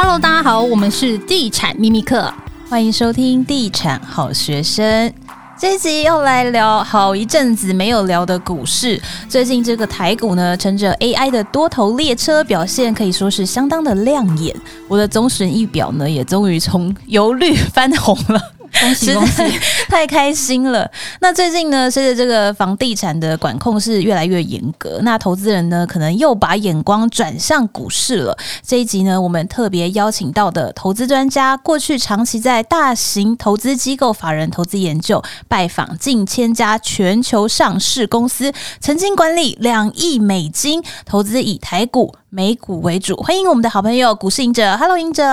Hello，大家好，我们是地产秘密课，欢迎收听地产好学生。这一集又来聊好一阵子没有聊的股市。最近这个台股呢，乘着 AI 的多头列车，表现可以说是相当的亮眼。我的总损益表呢，也终于从由绿翻红了。恭喜恭喜！太开心了。那最近呢，随着这个房地产的管控是越来越严格，那投资人呢，可能又把眼光转向股市了。这一集呢，我们特别邀请到的投资专家，过去长期在大型投资机构、法人投资研究，拜访近千家全球上市公司，曾经管理两亿美金，投资以台股。美股为主，欢迎我们的好朋友股市赢者，Hello，赢者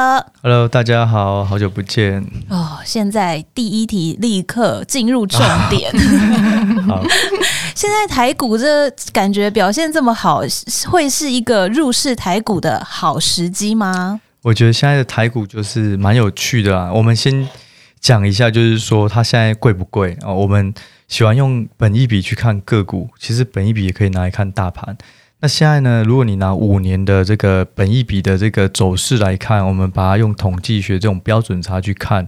，Hello，大家好，好久不见哦。现在第一题立刻进入重点。好，现在台股这感觉表现这么好，会是一个入市台股的好时机吗？我觉得现在的台股就是蛮有趣的啊。我们先讲一下，就是说它现在贵不贵啊？我们喜欢用本一笔去看个股，其实本一笔也可以拿来看大盘。那现在呢？如果你拿五年的这个本一笔的这个走势来看，我们把它用统计学这种标准差去看，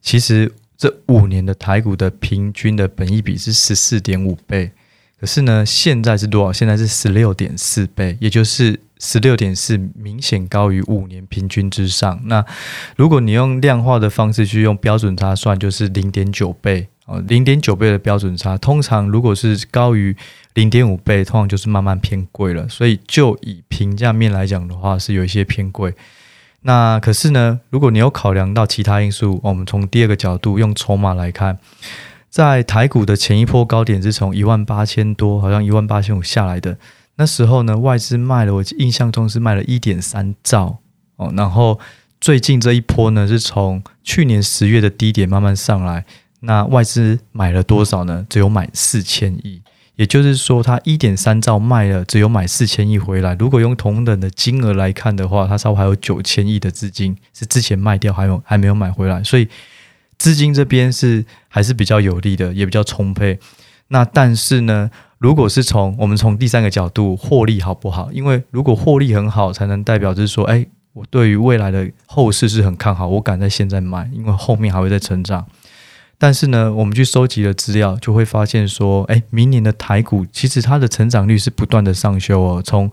其实这五年的台股的平均的本益比是十四点五倍，可是呢，现在是多少？现在是十六点四倍，也就是十六点四明显高于五年平均之上。那如果你用量化的方式去用标准差算，就是零点九倍哦，零点九倍的标准差，通常如果是高于零点五倍，通常就是慢慢偏贵了，所以就以评价面来讲的话，是有一些偏贵。那可是呢，如果你有考量到其他因素，我们从第二个角度用筹码来看，在台股的前一波高点是从一万八千多，好像一万八千五下来的，那时候呢，外资卖了，我印象中是卖了一点三兆哦。然后最近这一波呢，是从去年十月的低点慢慢上来，那外资买了多少呢？只有买四千亿。也就是说，它一点三兆卖了，只有买四千亿回来。如果用同等的金额来看的话，它稍微还有九千亿的资金是之前卖掉，还有还没有买回来。所以资金这边是还是比较有利的，也比较充沛。那但是呢，如果是从我们从第三个角度获利好不好？因为如果获利很好，才能代表就是说，哎，我对于未来的后市是很看好，我敢在现在买，因为后面还会再成长。但是呢，我们去收集了资料，就会发现说，哎，明年的台股其实它的成长率是不断的上修哦。从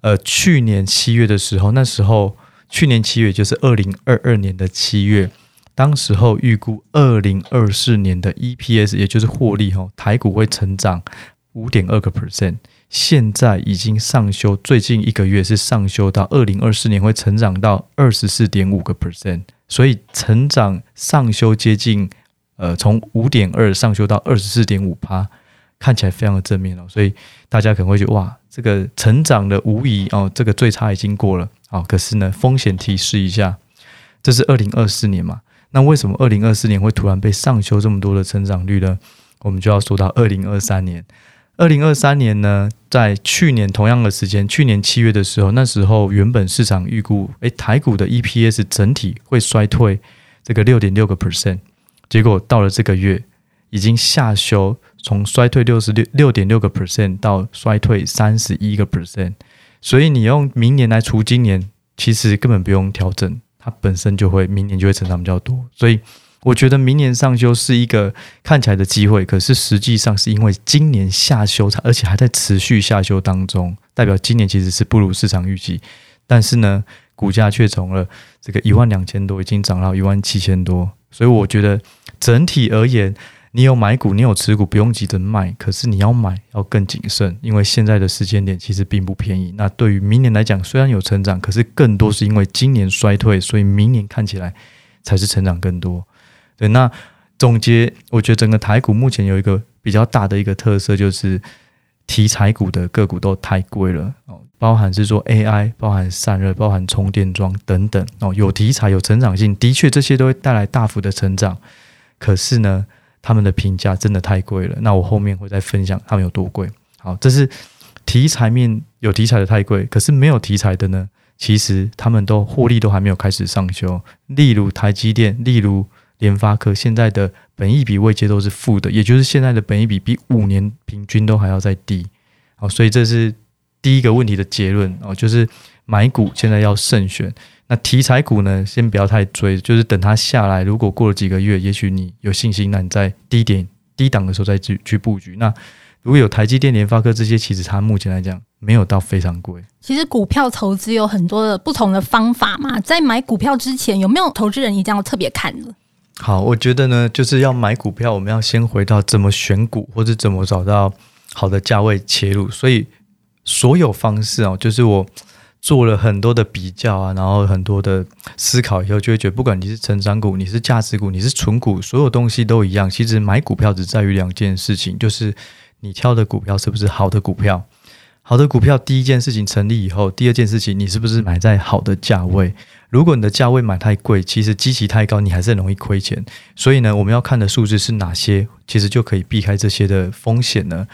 呃去年七月的时候，那时候去年七月就是二零二二年的七月，当时候预估二零二四年的 EPS，也就是获利哈，台股会成长五点二个 percent，现在已经上修，最近一个月是上修到二零二四年会成长到二十四点五个 percent，所以成长上修接近。呃，从五点二上修到二十四点五趴，看起来非常的正面哦，所以大家可能会觉得哇，这个成长的无疑哦，这个最差已经过了哦。可是呢，风险提示一下，这是二零二四年嘛？那为什么二零二四年会突然被上修这么多的成长率呢？我们就要说到二零二三年。二零二三年呢，在去年同样的时间，去年七月的时候，那时候原本市场预估，诶，台股的 EPS 整体会衰退这个六点六个 percent。结果到了这个月，已经下修，从衰退六十六六点六个 percent 到衰退三十一个 percent。所以你用明年来除今年，其实根本不用调整，它本身就会明年就会成长比较多。所以我觉得明年上修是一个看起来的机会，可是实际上是因为今年下修，而且还在持续下修当中，代表今年其实是不如市场预期。但是呢，股价却从了这个一万两千多，已经涨到一万七千多。所以我觉得。整体而言，你有买股，你有持股，不用急着卖。可是你要买，要更谨慎，因为现在的时间点其实并不便宜。那对于明年来讲，虽然有成长，可是更多是因为今年衰退，所以明年看起来才是成长更多。对，那总结，我觉得整个台股目前有一个比较大的一个特色，就是题材股的个股都太贵了哦，包含是说 AI，包含散热，包含充电桩等等哦，有题材有成长性，的确这些都会带来大幅的成长。可是呢，他们的评价真的太贵了。那我后面会再分享他们有多贵。好，这是题材面有题材的太贵，可是没有题材的呢，其实他们都获利都还没有开始上修。例如台积电，例如联发科，现在的本益比位阶都是负的，也就是现在的本益比比五年平均都还要再低。好，所以这是第一个问题的结论哦，就是买股现在要慎选。那题材股呢，先不要太追，就是等它下来。如果过了几个月，也许你有信心，那你在低点低档的时候再去去布局。那如果有台积电、联发科这些，其实它目前来讲没有到非常贵。其实股票投资有很多的不同的方法嘛，在买股票之前，有没有投资人一定要特别看的？好，我觉得呢，就是要买股票，我们要先回到怎么选股，或者怎么找到好的价位切入。所以所有方式哦，就是我做了很多的比较啊，然后很多的思考以后，就会觉得，不管你是成长股，你是价值股，你是存股，所有东西都一样。其实买股票只在于两件事情，就是。你挑的股票是不是好的股票？好的股票，第一件事情成立以后，第二件事情，你是不是买在好的价位？如果你的价位买太贵，其实基期太高，你还是很容易亏钱。所以呢，我们要看的数字是哪些，其实就可以避开这些的风险呢？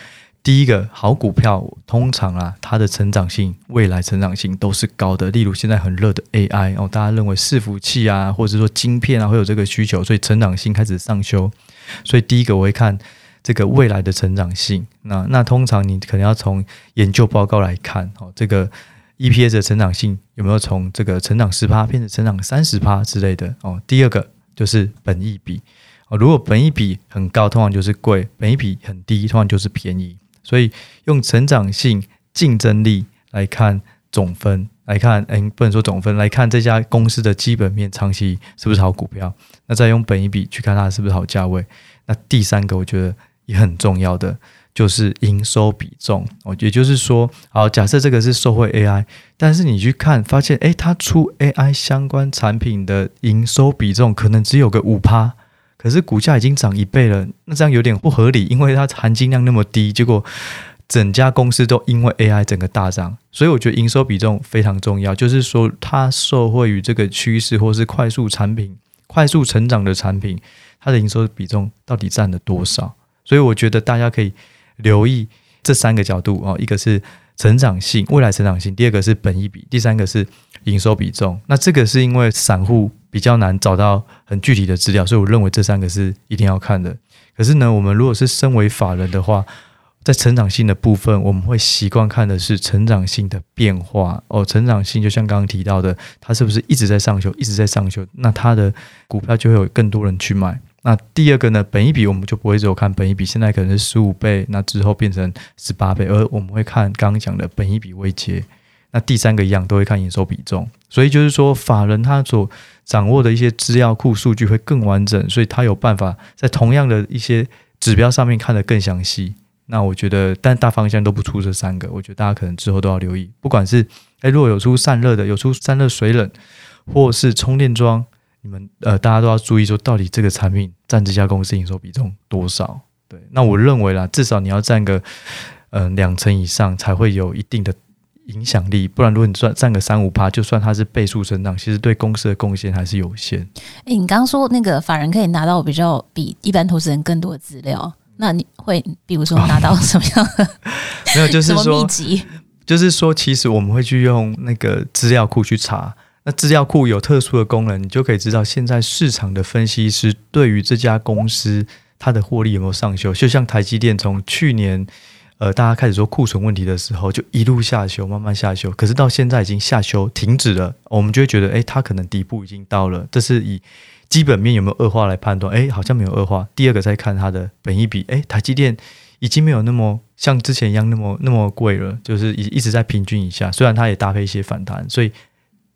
第一个，好股票通常啊，它的成长性、未来成长性都是高的。例如现在很热的 AI 哦，大家认为伺服器啊，或者说晶片啊，会有这个需求，所以成长性开始上修。所以第一个我会看。这个未来的成长性，那那通常你可能要从研究报告来看，哦，这个 EPS 的成长性有没有从这个成长十趴变成成长三十趴之类的哦。第二个就是本益比哦，如果本益比很高，通常就是贵；本益比很低，通常就是便宜。所以用成长性、竞争力来看总分，来看，哎，不能说总分，来看这家公司的基本面长期是不是好股票。那再用本一比去看它是不是好价位。那第三个，我觉得。也很重要的就是营收比重哦，也就是说，好，假设这个是受惠 AI，但是你去看发现，诶，它出 AI 相关产品的营收比重可能只有个五趴，可是股价已经涨一倍了，那这样有点不合理，因为它含金量那么低，结果整家公司都因为 AI 整个大涨，所以我觉得营收比重非常重要，就是说它受惠于这个趋势或是快速产品、快速成长的产品，它的营收比重到底占了多少？所以我觉得大家可以留意这三个角度哦，一个是成长性，未来成长性；第二个是本益比；第三个是营收比重。那这个是因为散户比较难找到很具体的资料，所以我认为这三个是一定要看的。可是呢，我们如果是身为法人的话，在成长性的部分，我们会习惯看的是成长性的变化哦。成长性就像刚刚提到的，它是不是一直在上修，一直在上修？那它的股票就会有更多人去买。那第二个呢，本一比我们就不会只有看本一比，现在可能是十五倍，那之后变成十八倍，而我们会看刚刚讲的本一比位阶。那第三个一样都会看营收比重，所以就是说法人他所掌握的一些资料库数据会更完整，所以他有办法在同样的一些指标上面看得更详细。那我觉得，但大方向都不出这三个，我觉得大家可能之后都要留意，不管是诶如果有出散热的，有出散热水冷，或是充电桩。你们呃，大家都要注意说，到底这个产品占这家公司营收比重多少？对，那我认为啦，至少你要占个呃两成以上，才会有一定的影响力。不然，如果你占占个三五趴，就算它是倍数增长，其实对公司的贡献还是有限。哎，你刚刚说那个法人可以拿到比较比一般投资人更多的资料，那你会比如说拿到什么样的？没有，就是说秘籍，就是说，其实我们会去用那个资料库去查。那资料库有特殊的功能，你就可以知道现在市场的分析师对于这家公司它的获利有没有上修。就像台积电从去年，呃，大家开始说库存问题的时候，就一路下修，慢慢下修，可是到现在已经下修停止了，我们就会觉得，诶，它可能底部已经到了。这是以基本面有没有恶化来判断，诶，好像没有恶化。第二个再看它的本益比，诶，台积电已经没有那么像之前一样那么那么贵了，就是一一直在平均以下，虽然它也搭配一些反弹，所以。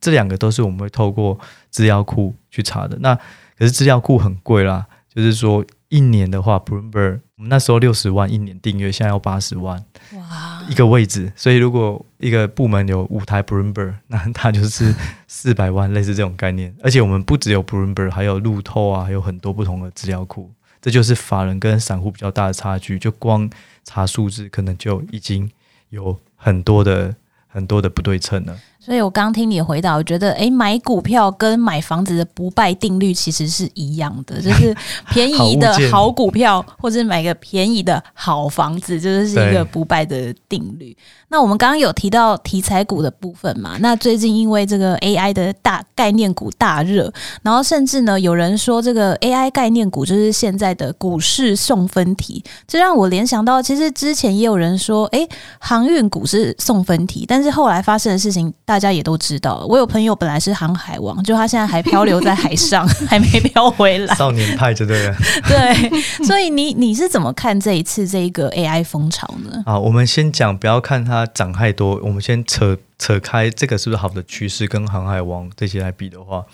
这两个都是我们会透过资料库去查的。那可是资料库很贵啦，就是说一年的话，Bloomberg 我们那时候六十万一年订阅，现在要八十万，哇，一个位置。所以如果一个部门有五台 Bloomberg，那它就是 四百万，类似这种概念。而且我们不只有 Bloomberg，还有路透啊，还有很多不同的资料库。这就是法人跟散户比较大的差距。就光查数字，可能就已经有很多的很多的不对称了。所以我刚听你回答，我觉得，诶，买股票跟买房子的不败定律其实是一样的，就是 便宜的好股票，或者买个便宜的好房子，这就是一个不败的定律。那我们刚刚有提到题材股的部分嘛？那最近因为这个 AI 的大概念股大热，然后甚至呢有人说这个 AI 概念股就是现在的股市送分题，这让我联想到，其实之前也有人说，诶，航运股是送分题，但是后来发生的事情。大家也都知道。我有朋友本来是航海王，就他现在还漂流在海上，还没漂回来。少年派就对了。对，所以你你是怎么看这一次这一个 AI 风潮呢？啊，我们先讲，不要看它涨太多，我们先扯扯开这个是不是好的趋势，跟航海王这些来比的话。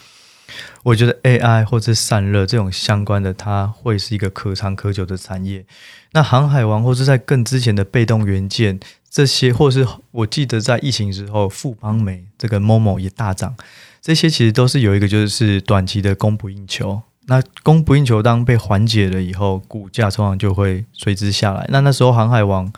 我觉得 AI 或者散热这种相关的，它会是一个可长可久的产业。那航海王或是在更之前的被动元件这些，或是我记得在疫情之后，富邦美这个 Momo 也大涨，这些其实都是有一个就是短期的供不应求。那供不应求当被缓解了以后，股价通常就会随之下来。那那时候航海王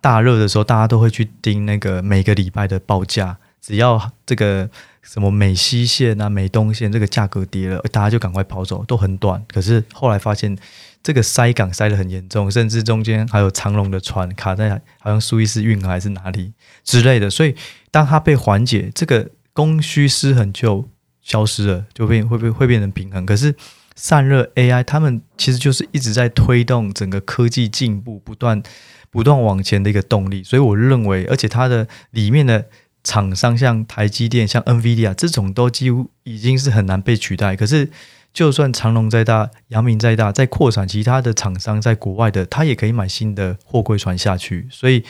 大热的时候，大家都会去盯那个每个礼拜的报价，只要这个。什么美西线啊、美东线，这个价格跌了，大家就赶快跑走，都很短。可是后来发现，这个塞港塞得很严重，甚至中间还有长龙的船卡在好像苏伊士运河还是哪里之类的。所以当它被缓解，这个供需失衡就消失了，就变会会会变成平衡。可是散热 AI，他们其实就是一直在推动整个科技进步，不断不断往前的一个动力。所以我认为，而且它的里面的。厂商像台积电、像 NVIDIA 这种都几乎已经是很难被取代。可是，就算长荣再大、阳明再大，再扩产，其他的厂商在国外的，他也可以买新的货柜船下去。所以，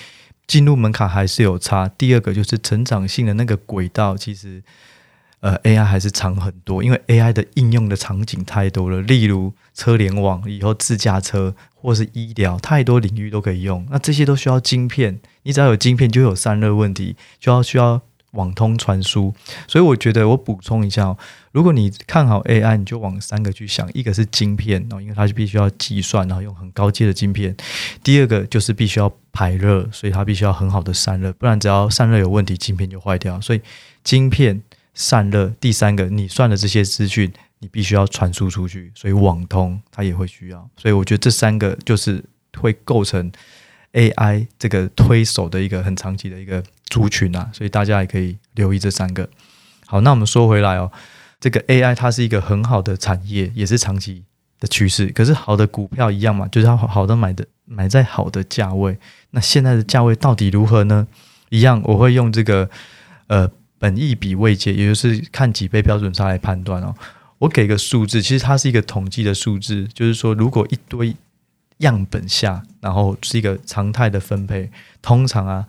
进入门槛还是有差。第二个就是成长性的那个轨道，其实。呃，AI 还是长很多，因为 AI 的应用的场景太多了，例如车联网，以后自驾车或是医疗，太多领域都可以用。那这些都需要晶片，你只要有晶片，就有散热问题，就要需要网通传输。所以我觉得我补充一下哦，如果你看好 AI，你就往三个去想：一个是晶片，因为它是必须要计算，然后用很高阶的晶片；第二个就是必须要排热，所以它必须要很好的散热，不然只要散热有问题，晶片就坏掉。所以晶片。散热，第三个，你算的这些资讯，你必须要传输出去，所以网通它也会需要，所以我觉得这三个就是会构成 AI 这个推手的一个很长期的一个族群啊，所以大家也可以留意这三个。好，那我们说回来哦，这个 AI 它是一个很好的产业，也是长期的趋势。可是好的股票一样嘛，就是它好的买的买在好的价位。那现在的价位到底如何呢？一样，我会用这个呃。本益比位阶，也就是看几倍标准差来判断哦。我给个数字，其实它是一个统计的数字，就是说，如果一堆样本下，然后是一个常态的分配，通常啊，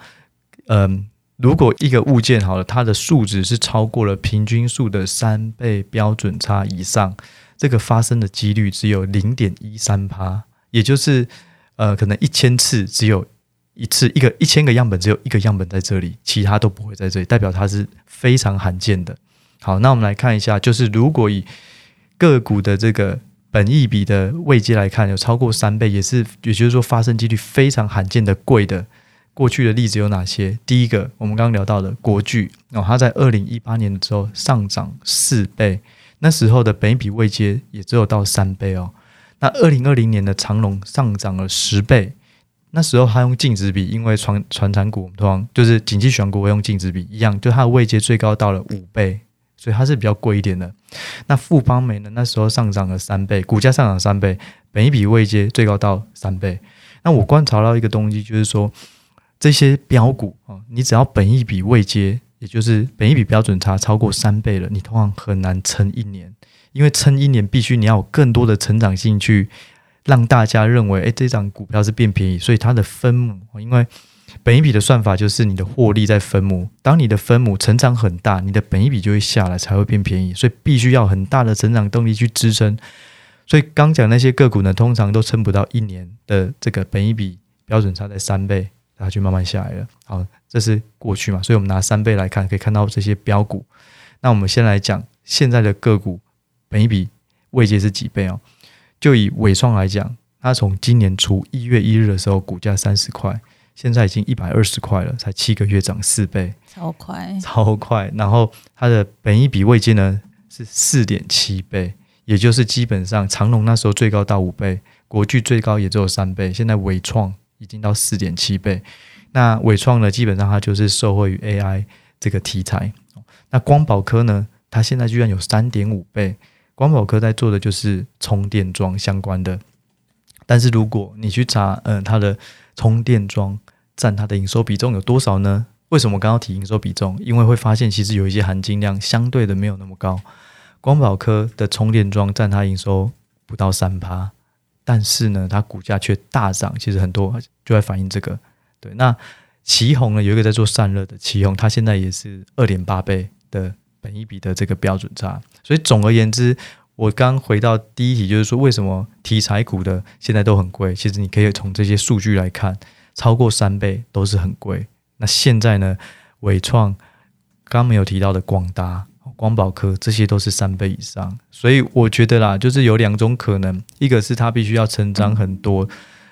嗯，如果一个物件好了，它的数值是超过了平均数的三倍标准差以上，这个发生的几率只有零点一三趴，也就是呃，可能一千次只有。一次一个一千个样本，只有一个样本在这里，其他都不会在这里，代表它是非常罕见的。好，那我们来看一下，就是如果以个股的这个本益比的位阶来看，有超过三倍，也是也就是说发生几率非常罕见的贵的。过去的例子有哪些？第一个，我们刚刚聊到的国巨哦，它在二零一八年的时候上涨四倍，那时候的本益比位阶也只有到三倍哦。那二零二零年的长隆上涨了十倍。那时候它用净值比，因为传传产股通常就是景气选股会用净值比一样，就它的位阶最高到了五倍，所以它是比较贵一点的。那富邦媒呢？那时候上涨了三倍，股价上涨三倍，本一比未接最高到三倍。那我观察到一个东西，就是说这些标股啊，你只要本一比未接，也就是本一比标准差超过三倍了，你通常很难撑一年，因为撑一年必须你要有更多的成长性去。让大家认为，哎，这张股票是变便宜，所以它的分母，因为本一比的算法就是你的获利在分母，当你的分母成长很大，你的本一笔就会下来，才会变便宜，所以必须要很大的成长动力去支撑。所以刚讲那些个股呢，通常都撑不到一年的这个本一比标准差在三倍，它就慢慢下来了。好，这是过去嘛，所以我们拿三倍来看，可以看到这些标股。那我们先来讲现在的个股，本一笔位阶是几倍哦？就以伟创来讲，它从今年初一月一日的时候，股价三十块，现在已经一百二十块了，才七个月涨四倍，超快，超快。然后它的本益比位阶呢是四点七倍，也就是基本上长隆那时候最高到五倍，国巨最高也只有三倍，现在伟创已经到四点七倍。那伟创呢，基本上它就是受惠于 AI 这个题材。那光宝科呢，它现在居然有三点五倍。光宝科在做的就是充电桩相关的，但是如果你去查，嗯，它的充电桩占它的营收比重有多少呢？为什么刚刚提营收比重？因为会发现其实有一些含金量相对的没有那么高。光宝科的充电桩占它营收不到三趴，但是呢，它股价却大涨。其实很多就在反映这个。对，那奇鋐呢，有一个在做散热的奇鋐，它现在也是二点八倍的本一比的这个标准差。所以总而言之，我刚回到第一题，就是说为什么题材股的现在都很贵？其实你可以从这些数据来看，超过三倍都是很贵。那现在呢？伟创刚没有提到的广达、光宝科，这些都是三倍以上，所以我觉得啦，就是有两种可能：一个是它必须要成长很多，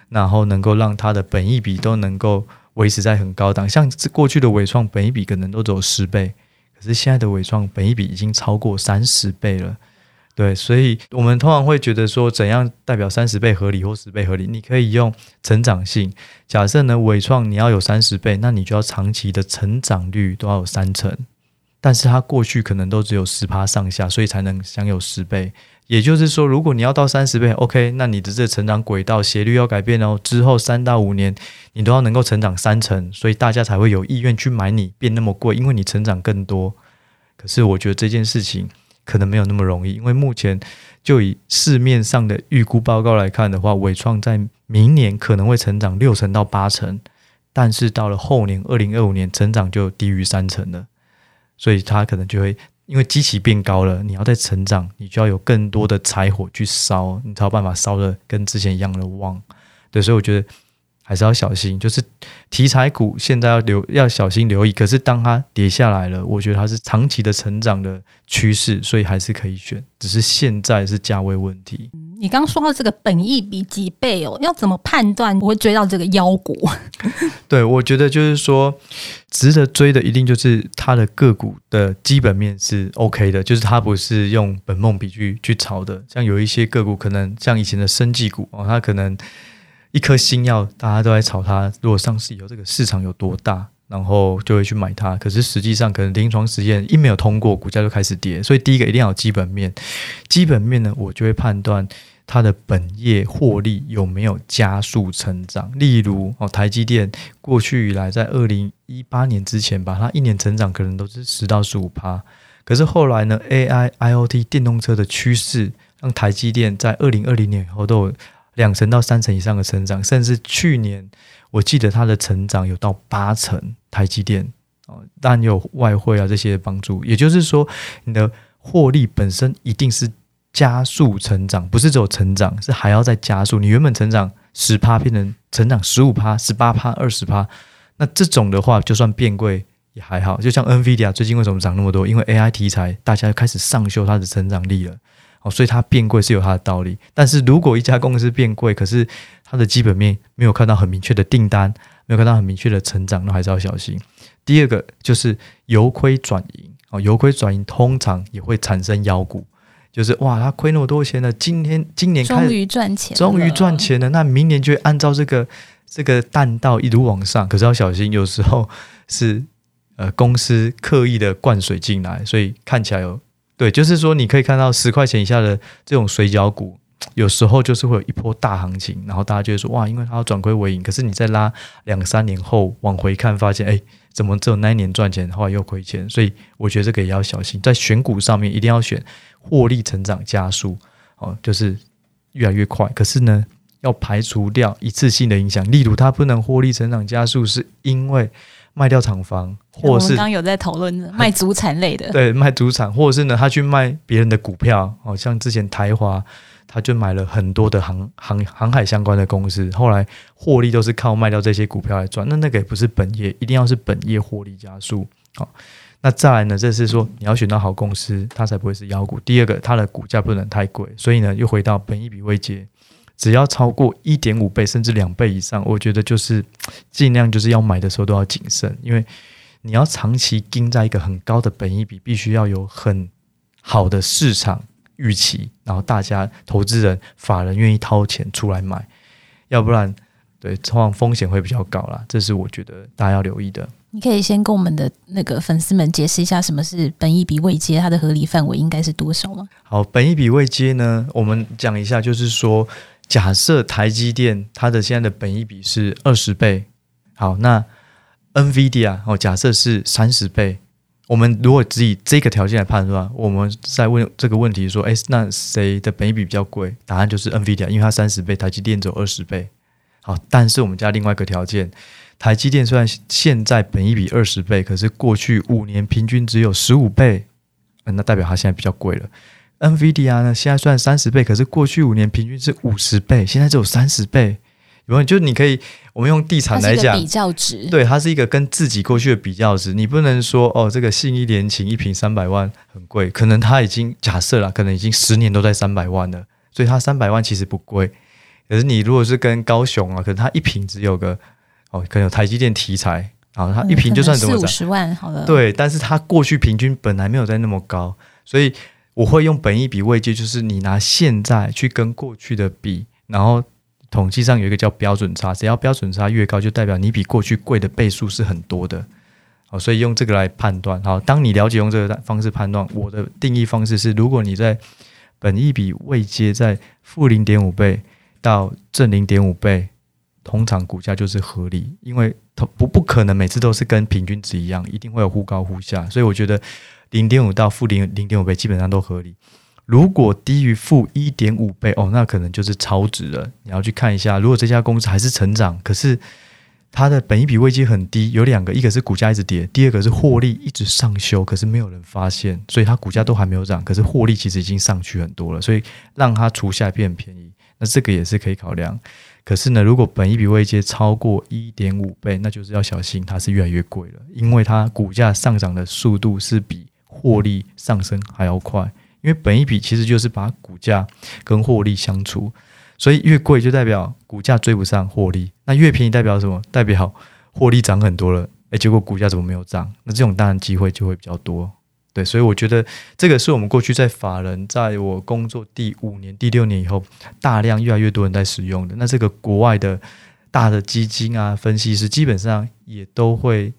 然后能够让它的本益比都能够维持在很高档，像过去的伟创本益比可能都只有十倍，可是现在的伟创本益比已经超过三十倍了。对，所以我们通常会觉得说，怎样代表三十倍合理或十倍合理？你可以用成长性。假设呢，纬创你要有三十倍，那你就要长期的成长率都要有三成。但是它过去可能都只有十趴上下，所以才能享有十倍。也就是说，如果你要到三十倍，OK，那你的这成长轨道斜率要改变哦。之后三到五年，你都要能够成长三成，所以大家才会有意愿去买你变那么贵，因为你成长更多。可是我觉得这件事情。可能没有那么容易，因为目前就以市面上的预估报告来看的话，伟创在明年可能会成长六成到八成，但是到了后年二零二五年，成长就低于三成了，所以它可能就会因为基期变高了，你要再成长，你就要有更多的柴火去烧，你才有办法烧得跟之前一样的旺。对，所以我觉得。还是要小心，就是题材股现在要留要小心留意。可是当它跌下来了，我觉得它是长期的成长的趋势，所以还是可以选。只是现在是价位问题。你刚刚说到这个本益比几倍哦，要怎么判断我会追到这个妖股？对，我觉得就是说，值得追的一定就是它的个股的基本面是 OK 的，就是它不是用本梦比去去炒的。像有一些个股，可能像以前的生技股哦，它可能。一颗新药，大家都在炒它。如果上市以后，这个市场有多大，然后就会去买它。可是实际上，可能临床实验一没有通过，股价就开始跌。所以第一个一定要有基本面。基本面呢，我就会判断它的本业获利有没有加速成长。例如哦，台积电过去以来，在二零一八年之前吧，它一年成长可能都是十到十五趴。可是后来呢，AI、IoT、电动车的趋势，让台积电在二零二零年以后都有。两成到三成以上的成长，甚至去年我记得它的成长有到八成。台积电哦，当然有外汇啊这些帮助，也就是说你的获利本身一定是加速成长，不是只有成长，是还要再加速。你原本成长十趴变成成长十五趴、十八趴、二十趴，那这种的话就算变贵也还好。就像 NVIDIA 最近为什么涨那么多？因为 AI 题材，大家开始上修它的成长力了。哦，所以它变贵是有它的道理，但是如果一家公司变贵，可是它的基本面没有看到很明确的订单，没有看到很明确的成长，那还是要小心。第二个就是由亏转盈，哦，由亏转盈通常也会产生妖股，就是哇，它亏那么多钱了，今天今年开始终于赚钱，终于赚钱了，那明年就会按照这个这个弹道一路往上，可是要小心，有时候是呃公司刻意的灌水进来，所以看起来有。对，就是说，你可以看到十块钱以下的这种水饺股，有时候就是会有一波大行情，然后大家就会说哇，因为它要转亏为盈。可是你再拉两三年后往回看，发现哎，怎么只有那一年赚钱，后来又亏钱？所以我觉得这个也要小心，在选股上面一定要选获利成长加速哦，就是越来越快。可是呢，要排除掉一次性的影响，例如它不能获利成长加速，是因为。卖掉厂房，或是刚刚有在讨论卖祖产类的，对，卖祖产，或者是呢，他去卖别人的股票，哦，像之前台华，他就买了很多的航航航海相关的公司，后来获利都是靠卖掉这些股票来赚，那那个也不是本业，一定要是本业获利加速，好，那再来呢，这是说你要选到好公司，它才不会是妖股。第二个，它的股价不能太贵，所以呢，又回到本益比位阶。只要超过一点五倍甚至两倍以上，我觉得就是 尽量就是要买的时候都要谨慎，因为你要长期盯在一个很高的本益比，必须要有很好的市场预期，然后大家投资人法人愿意掏钱出来买，要不然对，通常风险会比较高啦。这是我觉得大家要留意的。你可以先跟我们的那个粉丝们解释一下什么是本益比未接，它的合理范围应该是多少吗？好，本益比未接呢，我们讲一下，就是说。假设台积电它的现在的本益比是二十倍，好，那 NVIDIA 哦，假设是三十倍。我们如果只以这个条件来判断，我们在问这个问题说，哎，那谁的本益比比较贵？答案就是 NVIDIA，因为它三十倍，台积电只有二十倍。好，但是我们加另外一个条件，台积电虽然现在本益比二十倍，可是过去五年平均只有十五倍，那代表它现在比较贵了。NVIDIA 呢，现在算三十倍，可是过去五年平均是五十倍，现在只有三十倍。有没有？就你可以，我们用地产来讲，比较值，对，它是一个跟自己过去的比较值。你不能说哦，这个信义联勤一坪三百万很贵，可能它已经假设了，可能已经十年都在三百万了，所以它三百万其实不贵。可是你如果是跟高雄啊，可能它一坪只有个哦，可能有台积电题材啊，它一坪就算怎么涨，四五十万好了。对，但是它过去平均本来没有在那么高，所以我会用本益比位阶，就是你拿现在去跟过去的比，然后。统计上有一个叫标准差，只要标准差越高，就代表你比过去贵的倍数是很多的。好，所以用这个来判断。好，当你了解用这个方式判断，我的定义方式是：如果你在本益比位阶在负零点五倍到正零点五倍，通常股价就是合理，因为它不不可能每次都是跟平均值一样，一定会有忽高忽下。所以我觉得零点五到负零零点五倍基本上都合理。如果低于负一点五倍哦，那可能就是超值了。你要去看一下，如果这家公司还是成长，可是它的本益比位阶很低，有两个，一个是股价一直跌，第二个是获利一直上修，可是没有人发现，所以它股价都还没有涨，可是获利其实已经上去很多了，所以让它除下来变便宜，那这个也是可以考量。可是呢，如果本益比位阶超过一点五倍，那就是要小心，它是越来越贵了，因为它股价上涨的速度是比获利上升还要快。因为本一比其实就是把股价跟获利相除，所以越贵就代表股价追不上获利，那越便宜代表什么？代表获利涨很多了，诶，结果股价怎么没有涨？那这种当然机会就会比较多，对，所以我觉得这个是我们过去在法人，在我工作第五年、第六年以后，大量越来越多人在使用的。那这个国外的大的基金啊，分析师基本上也都会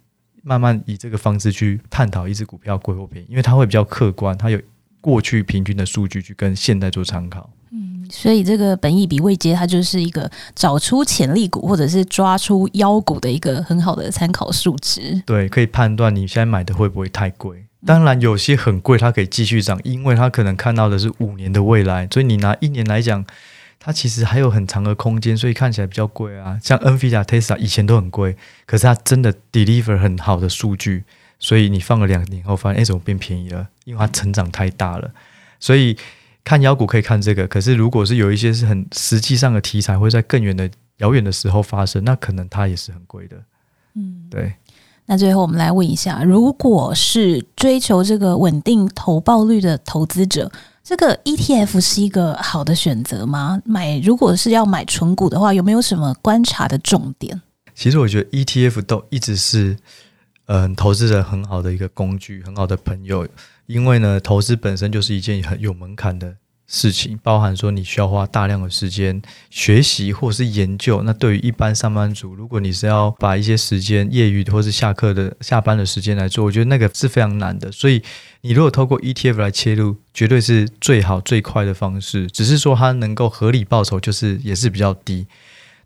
慢慢以这个方式去探讨一只股票贵或便宜，因为它会比较客观，它有。过去平均的数据去跟现在做参考，嗯，所以这个本益比未接，它就是一个找出潜力股或者是抓出妖股的一个很好的参考数值。对，可以判断你现在买的会不会太贵。当然，有些很贵，它可以继续涨，因为它可能看到的是五年的未来，所以你拿一年来讲，它其实还有很长的空间，所以看起来比较贵啊。像 NVIDIA、Tesla 以前都很贵，可是它真的 deliver 很好的数据。所以你放了两年后，发现哎，怎么变便宜了？因为它成长太大了。所以看妖股可以看这个，可是如果是有一些是很实际上的题材，会在更远的遥远的时候发生，那可能它也是很贵的。嗯，对。那最后我们来问一下，如果是追求这个稳定投报率的投资者，这个 ETF 是一个好的选择吗？买如果是要买纯股的话，有没有什么观察的重点？其实我觉得 ETF 都一直是。嗯，投资者很好的一个工具，很好的朋友。因为呢，投资本身就是一件很有门槛的事情，包含说你需要花大量的时间学习或是研究。那对于一般上班族，如果你是要把一些时间业余或是下课的下班的时间来做，我觉得那个是非常难的。所以，你如果透过 ETF 来切入，绝对是最好最快的方式。只是说它能够合理报酬，就是也是比较低。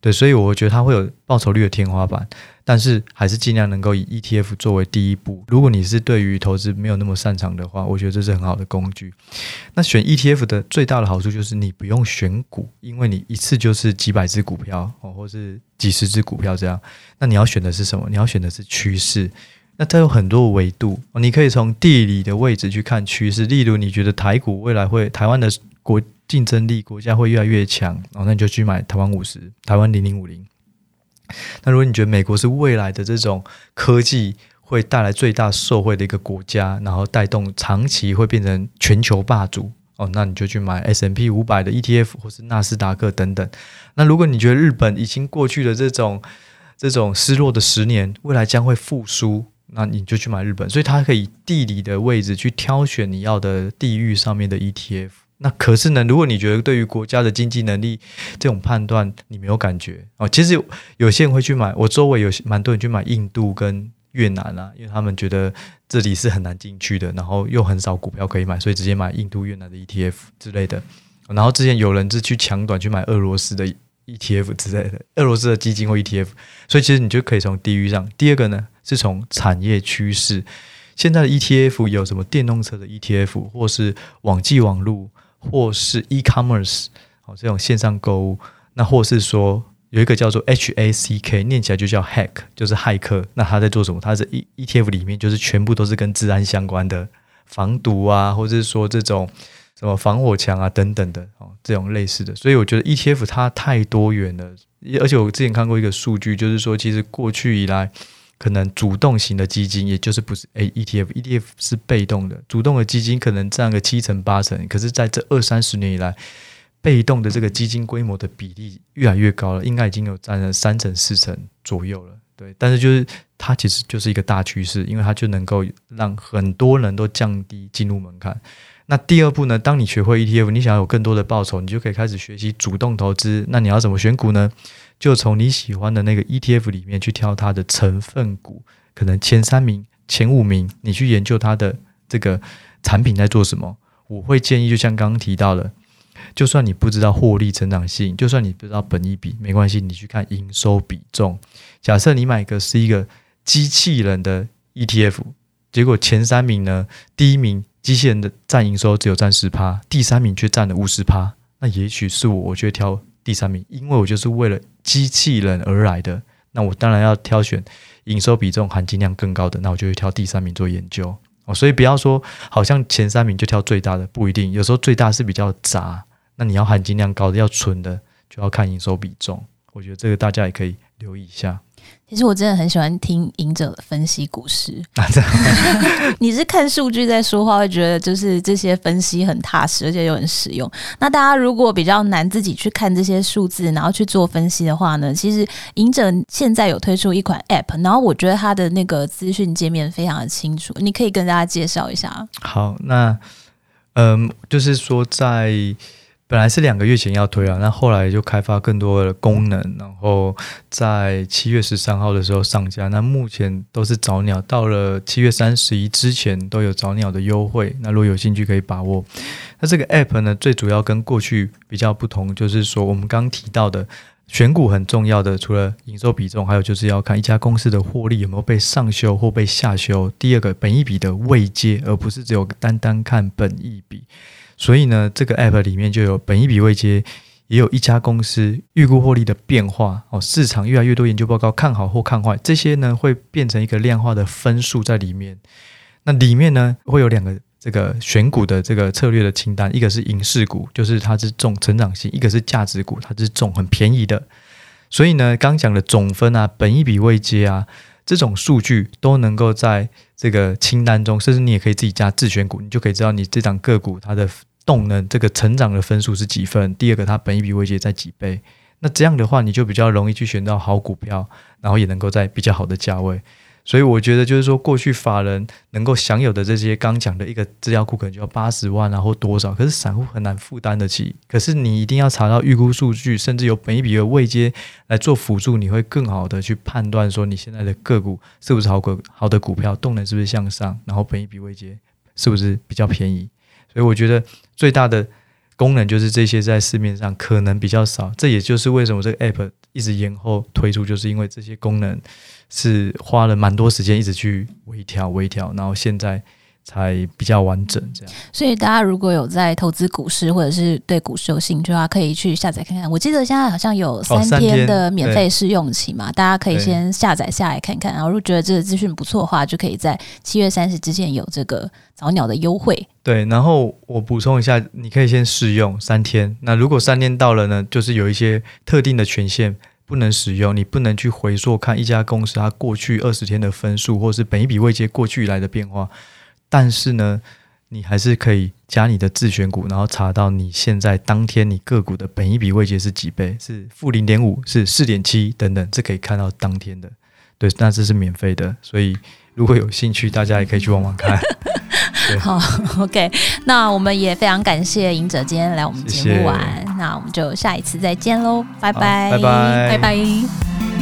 对，所以我觉得它会有报酬率的天花板。但是还是尽量能够以 ETF 作为第一步。如果你是对于投资没有那么擅长的话，我觉得这是很好的工具。那选 ETF 的最大的好处就是你不用选股，因为你一次就是几百只股票哦，或是几十只股票这样。那你要选的是什么？你要选的是趋势。那它有很多维度，你可以从地理的位置去看趋势。例如，你觉得台股未来会台湾的国竞争力国家会越来越强哦，那你就去买台湾五十、台湾零零五零。那如果你觉得美国是未来的这种科技会带来最大受惠的一个国家，然后带动长期会变成全球霸主哦，那你就去买 S&P 五百的 ETF 或是纳斯达克等等。那如果你觉得日本已经过去的这种这种失落的十年，未来将会复苏，那你就去买日本。所以它可以地理的位置去挑选你要的地域上面的 ETF。那可是呢，如果你觉得对于国家的经济能力这种判断你没有感觉哦，其实有，些人会去买，我周围有蛮多人去买印度跟越南啊，因为他们觉得这里是很难进去的，然后又很少股票可以买，所以直接买印度、越南的 ETF 之类的。然后之前有人是去抢短去买俄罗斯的 ETF 之类的，俄罗斯的基金或 ETF，所以其实你就可以从地域上。第二个呢，是从产业趋势。现在的 ETF 有什么电动车的 ETF，或是网际网路，或是 e-commerce 哦，这种线上购物，那或是说有一个叫做 HACK，念起来就叫 Hack，就是骇客。那他在做什么？他是 E ETF 里面就是全部都是跟治安相关的，防毒啊，或者是说这种什么防火墙啊等等的哦，这种类似的。所以我觉得 ETF 它太多元了，而且我之前看过一个数据，就是说其实过去以来。可能主动型的基金，也就是不是 A ETF，ETF 是被动的，主动的基金可能占个七成八成，可是在这二三十年以来，被动的这个基金规模的比例越来越高了，应该已经有占了三成四成左右了。对，但是就是它其实就是一个大趋势，因为它就能够让很多人都降低进入门槛。那第二步呢？当你学会 ETF，你想要有更多的报酬，你就可以开始学习主动投资。那你要怎么选股呢？就从你喜欢的那个 ETF 里面去挑它的成分股，可能前三名、前五名，你去研究它的这个产品在做什么。我会建议，就像刚刚提到的，就算你不知道获利成长性，就算你不知道本益比，没关系，你去看营收比重。假设你买个是一个机器人的 ETF，结果前三名呢，第一名。机器人的占营收只有占十趴，第三名却占了五十趴。那也许是我，我觉得挑第三名，因为我就是为了机器人而来的。那我当然要挑选营收比重含金量更高的，那我就会挑第三名做研究哦。所以不要说好像前三名就挑最大的，不一定。有时候最大是比较杂，那你要含金量高的，要纯的，就要看营收比重。我觉得这个大家也可以留意一下。其实我真的很喜欢听赢者分析股市。你是看数据在说话，会觉得就是这些分析很踏实，而且又很实用。那大家如果比较难自己去看这些数字，然后去做分析的话呢，其实赢者现在有推出一款 App，然后我觉得它的那个资讯界面非常的清楚，你可以跟大家介绍一下。好，那嗯，就是说在。本来是两个月前要推啊，那后来就开发更多的功能，然后在七月十三号的时候上架。那目前都是早鸟，到了七月三十一之前都有早鸟的优惠。那如果有兴趣可以把握。那这个 app 呢，最主要跟过去比较不同，就是说我们刚提到的选股很重要的，除了营收比重，还有就是要看一家公司的获利有没有被上修或被下修。第二个，本益比的位阶，而不是只有单单看本益比。所以呢，这个 app 里面就有本益比未接，也有一家公司预估获利的变化哦。市场越来越多研究报告看好或看坏，这些呢会变成一个量化的分数在里面。那里面呢会有两个这个选股的这个策略的清单，一个是影视股，就是它是重成长性；一个是价值股，它是重很便宜的。所以呢，刚讲的总分啊、本益比未接啊。这种数据都能够在这个清单中，甚至你也可以自己加自选股，你就可以知道你这档个股它的动能、这个成长的分数是几分。第二个，它本一比位阶在几倍。那这样的话，你就比较容易去选到好股票，然后也能够在比较好的价位。所以我觉得，就是说，过去法人能够享有的这些刚讲的一个资料库，可能就要八十万啊，后多少？可是散户很难负担得起。可是你一定要查到预估数据，甚至有本一比的位阶来做辅助，你会更好的去判断说你现在的个股是不是好股好的股票，动能是不是向上，然后本一比位阶是不是比较便宜。所以我觉得最大的功能就是这些在市面上可能比较少。这也就是为什么这个 app 一直延后推出，就是因为这些功能。是花了蛮多时间一直去微调微调，然后现在才比较完整这样。所以大家如果有在投资股市或者是对股市有兴趣的话，可以去下载看看。我记得现在好像有三天的免费试用期嘛，大家可以先下载下来看看。然后如果觉得这个资讯不错的话，就可以在七月三十之前有这个早鸟的优惠。对，然后我补充一下，你可以先试用三天。那如果三天到了呢，就是有一些特定的权限。不能使用，你不能去回溯看一家公司它过去二十天的分数，或是本一笔未接过去以来的变化。但是呢，你还是可以加你的自选股，然后查到你现在当天你个股的本一比位阶是几倍，是负零点五，是四点七等等，这可以看到当天的。对，那这是免费的，所以如果有兴趣，大家也可以去玩玩看。好，OK，那我们也非常感谢赢者今天来我们节目玩，谢谢，那我们就下一次再见喽，拜拜，拜拜，拜拜。